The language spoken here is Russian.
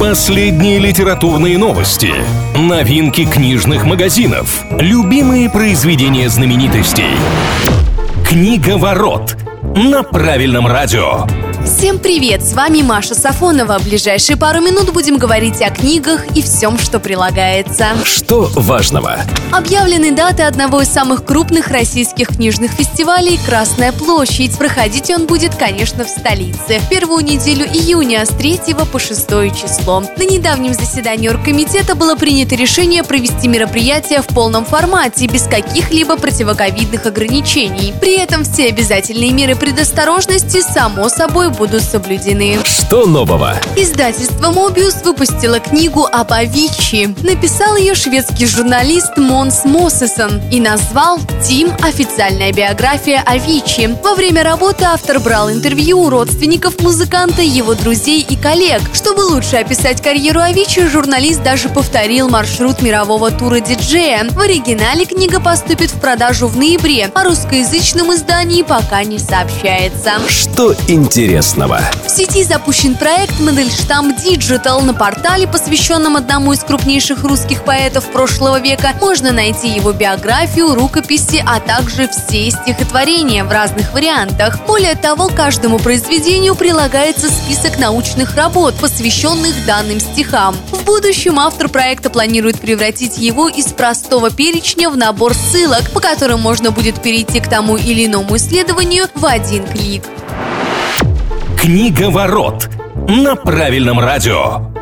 Последние литературные новости, новинки книжных магазинов, любимые произведения знаменитостей. Книга ворот на правильном радио. Всем привет! С вами Маша Сафонова. В ближайшие пару минут будем говорить о книгах и всем, что прилагается. Что важного? Объявлены даты одного из самых крупных российских книжных фестивалей «Красная площадь». Проходить он будет, конечно, в столице. В первую неделю июня с 3 по 6 число. На недавнем заседании оргкомитета было принято решение провести мероприятие в полном формате, без каких-либо противоковидных ограничений. При этом все обязательные меры предосторожности, само собой, будут соблюдены. Что нового? Издательство Mobius выпустило книгу об Авичи. Написал ее шведский журналист Монс Моссесон и назвал «Тим. Официальная биография Авичи». Во время работы автор брал интервью у родственников музыканта, его друзей и коллег. Чтобы лучше описать карьеру Авичи, журналист даже повторил маршрут мирового тура диджея. В оригинале книга поступит в продажу в ноябре, о русскоязычном издании пока не сообщается. Что интересного? В сети запущен проект Модельштамп Digital. На портале, посвященном одному из крупнейших русских поэтов прошлого века, можно найти его биографию, рукописи, а также все стихотворения в разных вариантах. Более того, каждому произведению прилагается список научных работ, посвященных данным стихам. В будущем автор проекта планирует превратить его из простого перечня в набор ссылок, по которым можно будет перейти к тому или иному исследованию в один клик. Книга ворот на правильном радио.